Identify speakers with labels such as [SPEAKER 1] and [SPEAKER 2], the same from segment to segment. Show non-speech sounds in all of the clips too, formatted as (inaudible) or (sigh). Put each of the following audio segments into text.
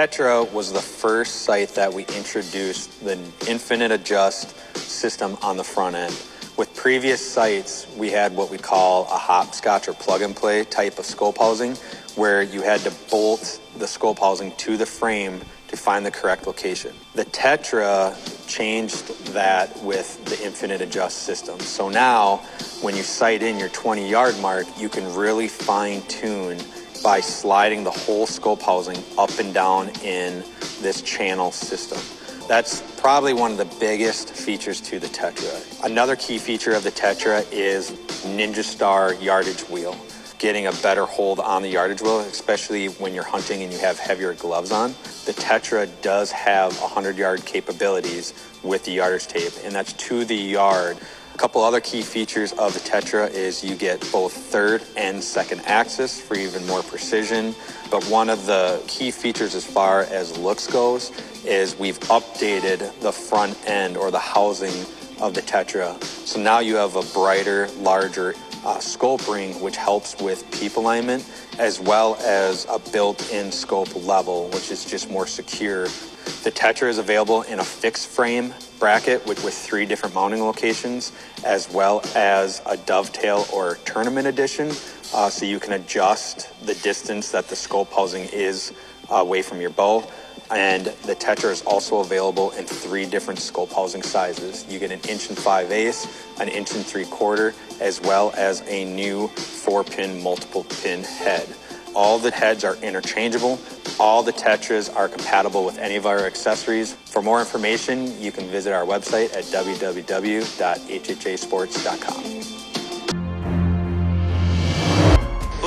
[SPEAKER 1] Tetra was the first site that we introduced the infinite adjust system on the front end. With previous sites, we had what we call a hopscotch or plug and play type of scope housing, where you had to bolt the scope housing to the frame to find the correct location. The Tetra changed that with the infinite adjust system. So now, when you sight in your 20 yard mark, you can really fine tune by sliding the whole scope housing up and down in this channel system. That's probably one of the biggest features to the Tetra. Another key feature of the Tetra is Ninja Star yardage wheel. Getting a better hold on the yardage wheel, especially when you're hunting and you have heavier gloves on. The Tetra does have 100 yard capabilities with the yardage tape, and that's to the yard couple other key features of the Tetra is you get both third and second axis for even more precision. But one of the key features as far as looks goes is we've updated the front end or the housing of the Tetra. So now you have a brighter, larger uh, scope ring, which helps with peep alignment, as well as a built-in scope level, which is just more secure. The Tetra is available in a fixed frame bracket with, with three different mounting locations, as well as a dovetail or tournament edition. Uh, so you can adjust the distance that the scope housing is uh, away from your bow. And the Tetra is also available in three different scope housing sizes. You get an inch and five eighths, an inch and three quarter, as well as a new four pin multiple pin head. All the heads are interchangeable. All the Tetras are compatible with any of our accessories. For more information, you can visit our website at www.hhasports.com.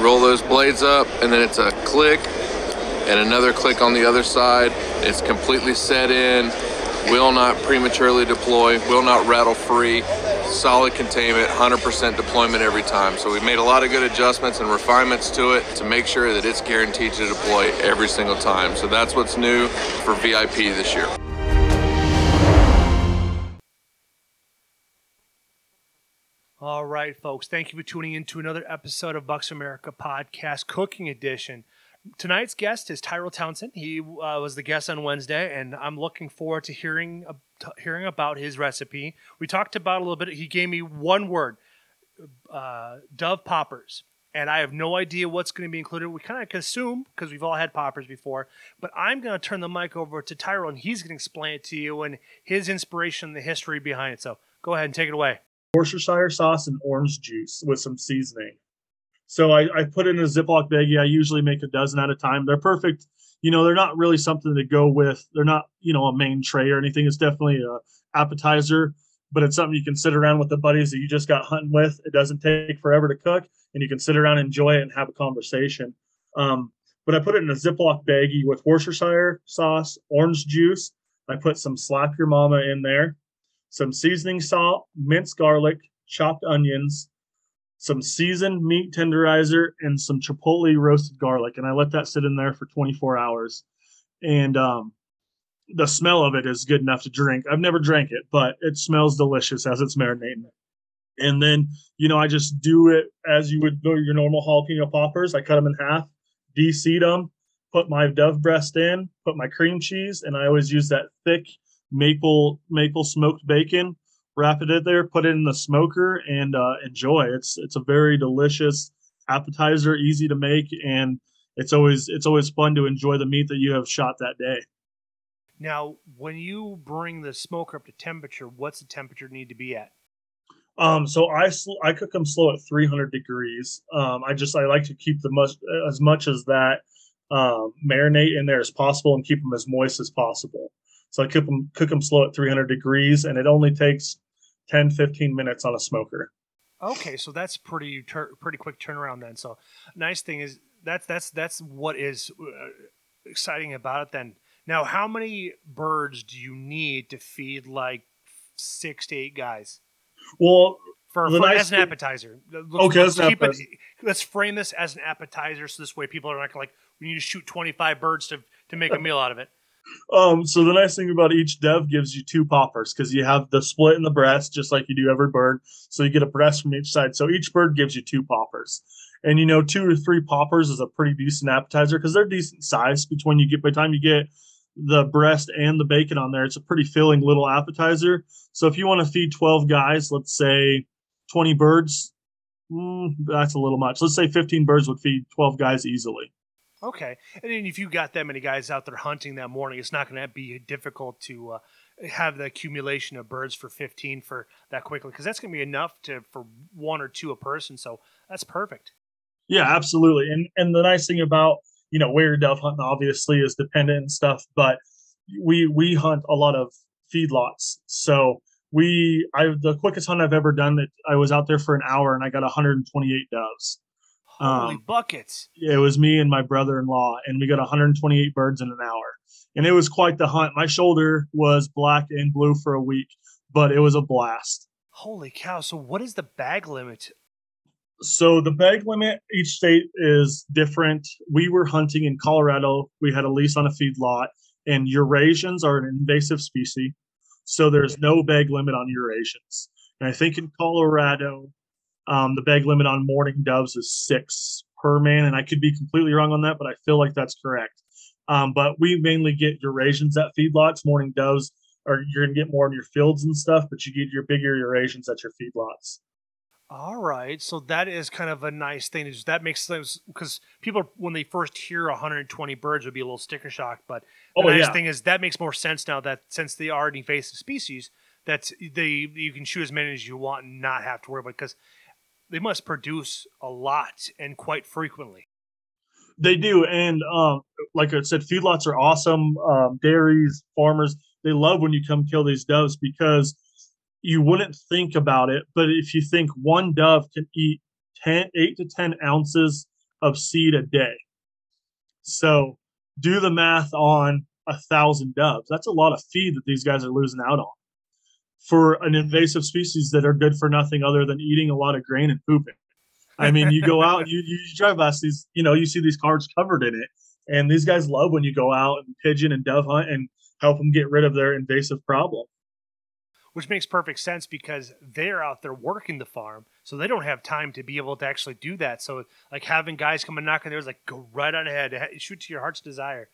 [SPEAKER 2] roll those blades up, and then it's a click and another click on the other side. It's completely set in, will not prematurely deploy, will not rattle free, solid containment, 100% deployment every time. So we made a lot of good adjustments and refinements to it to make sure that it's guaranteed to deploy every single time. So that's what's new for VIP this year.
[SPEAKER 3] All right, folks. Thank you for tuning in to another episode of Bucks America Podcast Cooking Edition. Tonight's guest is Tyrell Townsend. He uh, was the guest on Wednesday, and I'm looking forward to hearing uh, t- hearing about his recipe. We talked about a little bit. He gave me one word: uh, dove poppers, and I have no idea what's going to be included. We kind of assume because we've all had poppers before, but I'm going to turn the mic over to Tyrell, and he's going to explain it to you and his inspiration, the history behind it. So go ahead and take it away.
[SPEAKER 4] Worcestershire sauce and orange juice with some seasoning. So I, I put in a Ziploc baggie. I usually make a dozen at a time. They're perfect. You know, they're not really something to go with. They're not, you know, a main tray or anything. It's definitely a appetizer, but it's something you can sit around with the buddies that you just got hunting with. It doesn't take forever to cook, and you can sit around, enjoy it, and have a conversation. Um, but I put it in a Ziploc baggie with Worcestershire sauce, orange juice. I put some slap your mama in there, some seasoning salt, minced garlic, chopped onions, some seasoned meat tenderizer, and some chipotle roasted garlic. And I let that sit in there for 24 hours. And um, the smell of it is good enough to drink. I've never drank it, but it smells delicious as it's marinating. And then, you know, I just do it as you would do your normal jalapeno poppers. I cut them in half, de-seed them, put my dove breast in, put my cream cheese, and I always use that thick maple maple smoked bacon. Wrap it in there, put it in the smoker, and uh, enjoy. It's it's a very delicious appetizer, easy to make, and it's always it's always fun to enjoy the meat that you have shot that day.
[SPEAKER 3] Now, when you bring the smoker up to temperature, what's the temperature need to be at?
[SPEAKER 4] Um, so I sl- I cook them slow at 300 degrees. Um, I just I like to keep the much as much as that um, marinate in there as possible and keep them as moist as possible. So I cook them cook them slow at 300 degrees, and it only takes 10 15 minutes on a smoker.
[SPEAKER 3] Okay, so that's pretty tur- pretty quick turnaround then. So nice thing is that's that's that's what is uh, exciting about it then. Now, how many birds do you need to feed like six to eight guys?
[SPEAKER 4] Well,
[SPEAKER 3] for, for
[SPEAKER 4] nice
[SPEAKER 3] as an appetizer. Let's,
[SPEAKER 4] Okay,
[SPEAKER 3] let's it. Let's frame this as an appetizer, so this way people are not like we need to shoot twenty five birds to to make a meal out of it.
[SPEAKER 4] Um, so the nice thing about each dev gives you two poppers because you have the split in the breast, just like you do every bird. So you get a breast from each side. So each bird gives you two poppers. And you know, two or three poppers is a pretty decent appetizer because they're decent size. Between you get by the time you get the breast and the bacon on there, it's a pretty filling little appetizer. So if you want to feed 12 guys, let's say 20 birds, mm, that's a little much. Let's say 15 birds would feed 12 guys easily.
[SPEAKER 3] Okay, and then if you got that many guys out there hunting that morning, it's not going to be difficult to uh, have the accumulation of birds for fifteen for that quickly because that's going to be enough to for one or two a person. So that's perfect.
[SPEAKER 4] Yeah, absolutely. And and the nice thing about you know where you're dove hunting obviously is dependent and stuff, but we we hunt a lot of feedlots. So we I the quickest hunt I've ever done that I was out there for an hour and I got 128 doves.
[SPEAKER 3] Holy
[SPEAKER 4] Um,
[SPEAKER 3] buckets!
[SPEAKER 4] It was me and my brother-in-law, and we got 128 birds in an hour, and it was quite the hunt. My shoulder was black and blue for a week, but it was a blast.
[SPEAKER 3] Holy cow! So what is the bag limit?
[SPEAKER 4] So the bag limit each state is different. We were hunting in Colorado. We had a lease on a feed lot, and Eurasians are an invasive species, so there's no bag limit on Eurasians. And I think in Colorado, um, the bag limit on mourning doves is six per man, and I could be completely wrong on that, but I feel like that's correct. Um, but we mainly get Eurasians at feedlots. Mourning doves are you're gonna get more in your fields and stuff, but you get your bigger Eurasians at your feedlots.
[SPEAKER 3] All right, so that is kind of a nice thing. Is that makes sense because people when they first hear 120 birds would be a little sticker shock, but the
[SPEAKER 4] Oh,
[SPEAKER 3] nice
[SPEAKER 4] yeah.
[SPEAKER 3] thing is that makes more sense now that since they are an invasive species, that they you can shoot as many as you want and not have to worry about because they must produce a lot and quite frequently.
[SPEAKER 4] They do, and um, like I said, feedlots are awesome. Um, dairies, farmers, they love when you come kill these doves because you wouldn't think about it, but if you think one dove can eat 10, 8 to 10 ounces of seed a day. So do the math on a thousand doves. That's a lot of feed that these guys are losing out on for an invasive species that are good for nothing other than eating a lot of grain and pooping. I mean, you go (laughs) out, you, you drive past these, you know, you see these cars covered in it. And these guys love when you go out and pigeon and dove hunt and help them get rid of their invasive problem.
[SPEAKER 3] which makes perfect sense because they're out there working the farm, so they don't have time to be able to actually do that. So, like having guys come and knock on doors, like go right on ahead, shoot to your heart's desire.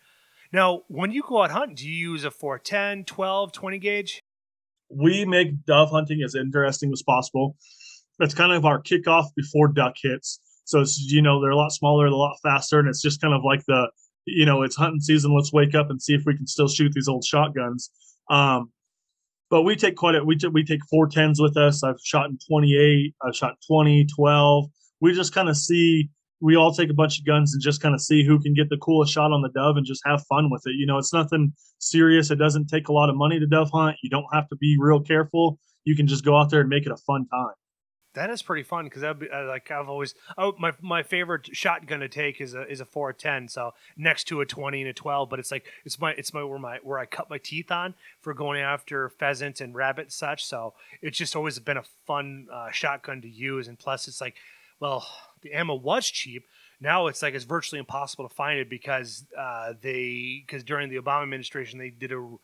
[SPEAKER 3] Now, when you go out hunting, do you use a 410, 12, 20 gauge?
[SPEAKER 4] We make dove hunting as interesting as possible. It's kind of our kickoff before duck hits. So it's you know they're a lot smaller, a lot faster, and it's just kind of like the you know it's hunting season. Let's wake up and see if we can still shoot these old shotguns. Um, but we take quite a we t- we take four tens with us. I've shot in 28, I've shot 20, 12. We just kind of see we all take a bunch of guns and just kind of see who can get the coolest shot on the dove and just have fun with it. You know, it's nothing serious. It doesn't take a lot of money to dove hunt. You don't have to be real careful. You can just go out there and make it a fun time.
[SPEAKER 3] That is pretty fun because that uh, like I've always oh my my favorite shotgun to take is a is a 410 so next to a 20 and a 12 but it's like it's my it's my where my where I cut my teeth on for going after pheasants and rabbit and such so it's just always been a fun uh, shotgun to use and plus it's like well the ammo was cheap now it's like it's virtually impossible to find it because uh, they because during the Obama administration they did a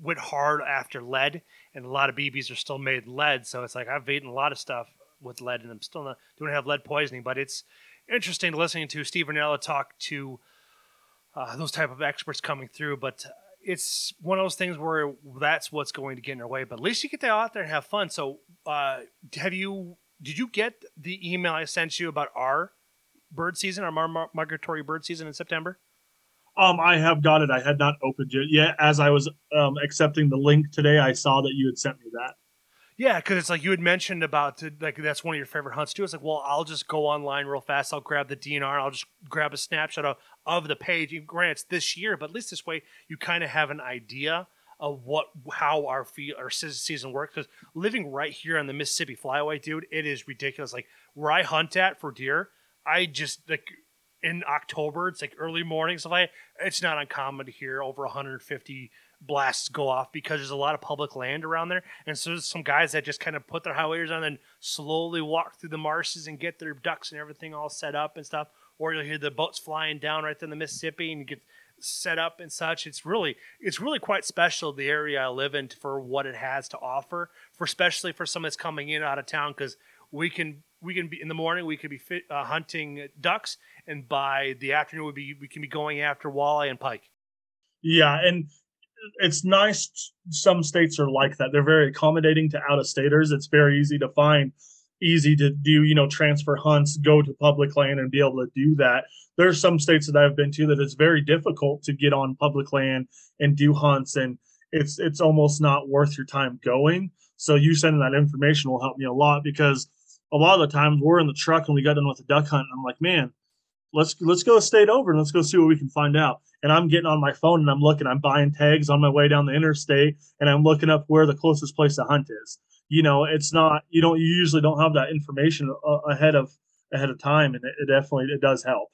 [SPEAKER 3] went hard after lead, and a lot of BBs are still made lead. So it's like I've eaten a lot of stuff with lead, and I'm still not don't have lead poisoning. But it's interesting listening to Steve Rinella talk to uh, those type of experts coming through. But it's one of those things where that's what's going to get in our way. But at least you get to out there and have fun. So uh, have you? Did you get the email I sent you about our bird season, our mar- migratory bird season in September?
[SPEAKER 4] Um, I have got it. I had not opened it yet. As I was um, accepting the link today, I saw that you had sent me that.
[SPEAKER 3] Yeah, because it's like you had mentioned about like that's one of your favorite hunts too. It's like, well, I'll just go online real fast. I'll grab the DNR. I'll just grab a snapshot of, of the page. Granted, it's this year, but at least this way you kind of have an idea of what how our fee, our season works. Because living right here on the Mississippi Flyway, dude, it is ridiculous. Like where I hunt at for deer, I just like in October, it's like early morning stuff like it's not uncommon to hear over 150 blasts go off because there's a lot of public land around there. And so there's some guys that just kind of put their highwayers on and slowly walk through the marshes and get their ducks and everything all set up and stuff. Or you'll hear the boats flying down right in the Mississippi and you get set up and such. It's really it's really quite special the area I live in for what it has to offer, for especially for someone that's coming in out of town because we can we can be in the morning we could be fit, uh, hunting ducks and by the afternoon we be we can be going after walleye and pike.
[SPEAKER 4] Yeah, and it's nice. Some states are like that. They're very accommodating to out of staters. It's very easy to find, easy to do, you know, transfer hunts, go to public land and be able to do that. There's some states that I've been to that it's very difficult to get on public land and do hunts and it's it's almost not worth your time going. So you sending that information will help me a lot because a lot of the times we're in the truck and we got done with a duck hunt and I'm like, man, let's let's go a state over and let's go see what we can find out. And I'm getting on my phone and I'm looking, I'm buying tags on my way down the interstate and I'm looking up where the closest place to hunt is. You know, it's not you don't you usually don't have that information ahead of ahead of time, and it, it definitely it does help.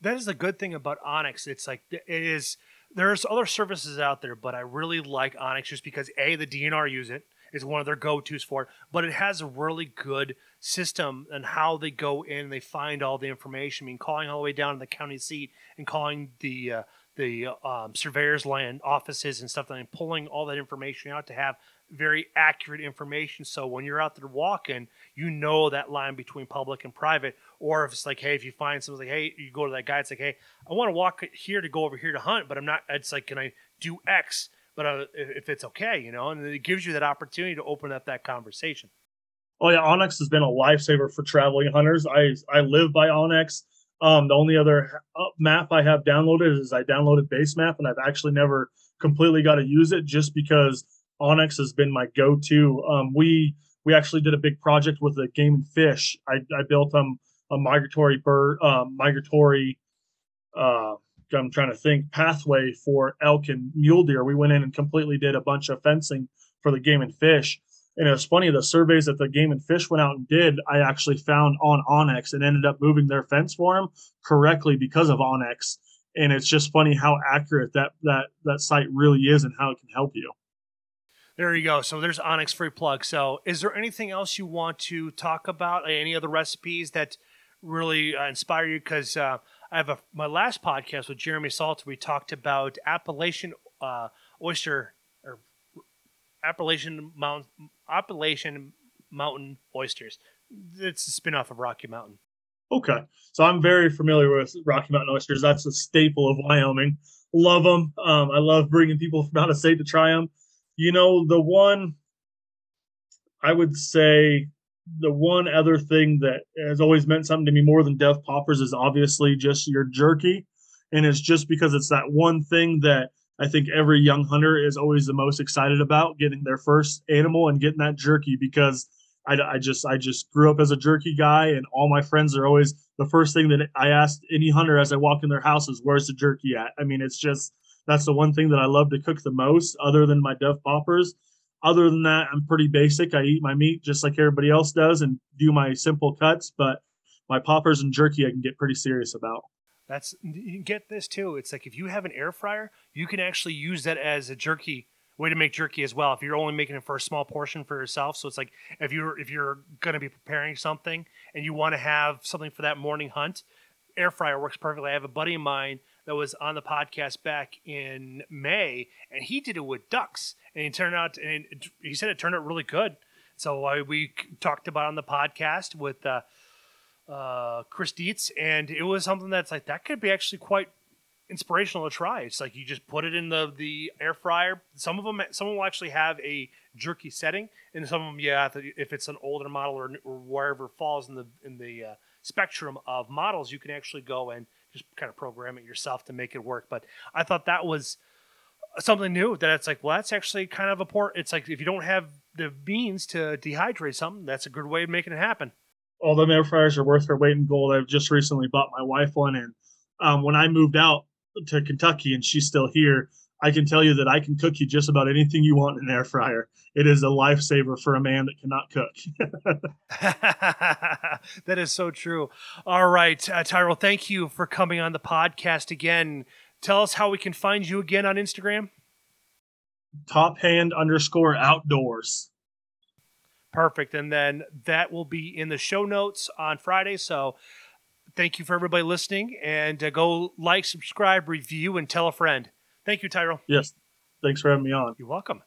[SPEAKER 3] That is the good thing about onX It's like it is. There's other services out there, but I really like onX just because a the DNR use it is one of their go-to's for it, but it has a really good system and how they go in and they find all the information. I mean, calling all the way down to the county seat and calling the uh, the um, surveyor's land offices and stuff, and pulling all that information out to have very accurate information. So when you're out there walking, you know that line between public and private. Or if it's like, hey, if you find something like, hey, you go to that guy, it's like, hey, I want to walk here to go over here to hunt, but I'm not. It's like, can I do X? But uh, if it's okay, you know, and it gives you that opportunity to open up that conversation.
[SPEAKER 4] Oh yeah, onX has been a lifesaver for traveling hunters. I I live by onX. Um, the only other uh, map I have downloaded is I downloaded Basemap, and I've actually never completely got to use it just because onX has been my go-to. Um, we we actually did a big project with the game and fish. I, I built them a migratory bird, uh, migratory. Uh, I'm trying to think pathway for elk and mule deer. We went in and completely did a bunch of fencing for the game and fish. And it was funny, the surveys that the Game and Fish went out and did, I actually found on onX and ended up moving their fence for them correctly because of onX. And it's just funny how accurate that that that site really is and how it can help you.
[SPEAKER 3] There you go. So there's onX free plug. So is there anything else you want to talk about? Any other recipes that really uh, inspire you? Because uh, I have a, my last podcast with Jeremy Salter. We talked about Appalachian uh, oyster or Appalachian Mount Appalachian Mountain oysters. It's a spinoff of Rocky Mountain.
[SPEAKER 4] Okay, so I'm very familiar with Rocky Mountain oysters. That's a staple of Wyoming. Love them. Um, I love bringing people from out of state to try them. You know, the one I would say the one other thing that has always meant something to me more than Death Poppers is obviously just your jerky. And it's just because it's that one thing that I think every young hunter is always the most excited about getting their first animal and getting that jerky because I, I just I just grew up as a jerky guy and all my friends are always the first thing that I ask any hunter as I walk in their house is where's the jerky at? I mean it's just that's the one thing that I love to cook the most other than my Dev Poppers. Other than that, I'm pretty basic. I eat my meat just like everybody else does and do my simple cuts, but my poppers and jerky I can get pretty serious about.
[SPEAKER 3] That's you get this too. It's like if you have an air fryer, you can actually use that as a jerky way to make jerky as well. If you're only making it for a small portion for yourself, so it's like if you're if you're going to be preparing something and you want to have something for that morning hunt, air fryer works perfectly. I have a buddy of mine that was on the podcast back in May, and he did it with ducks, and it turned out, and he said it turned out really good. So uh, we talked about on the podcast with. Uh, uh, Chris Dietz, and it was something that's like that could be actually quite inspirational to try. It's like you just put it in the the air fryer. Some of them, some will actually have a jerky setting, and some of them, yeah, if it's an older model or, or wherever falls in the in the uh, spectrum of models, you can actually go and just kind of program it yourself to make it work. But I thought that was something new that it's like, well, that's actually kind of important. It's like if you don't have the means to dehydrate something, that's a good way of making it happen.
[SPEAKER 4] All them air fryers are worth their weight in gold. I've just recently bought my wife one, and um, when I moved out to Kentucky and she's still here, I can tell you that I can cook you just about anything you want in an air fryer. It is a lifesaver for a man that cannot cook. (laughs) (laughs)
[SPEAKER 3] that is so true. All right, uh, Tyrell, thank you for coming on the podcast again. Tell us how we can find you again on Instagram.
[SPEAKER 4] Top hand underscore outdoors.
[SPEAKER 3] Perfect. And then that will be in the show notes on Friday. So thank you for everybody listening and uh, go like, subscribe, review, and tell a friend. Thank you, Tyrell.
[SPEAKER 4] Yes. Thanks for having me on.
[SPEAKER 3] You're welcome.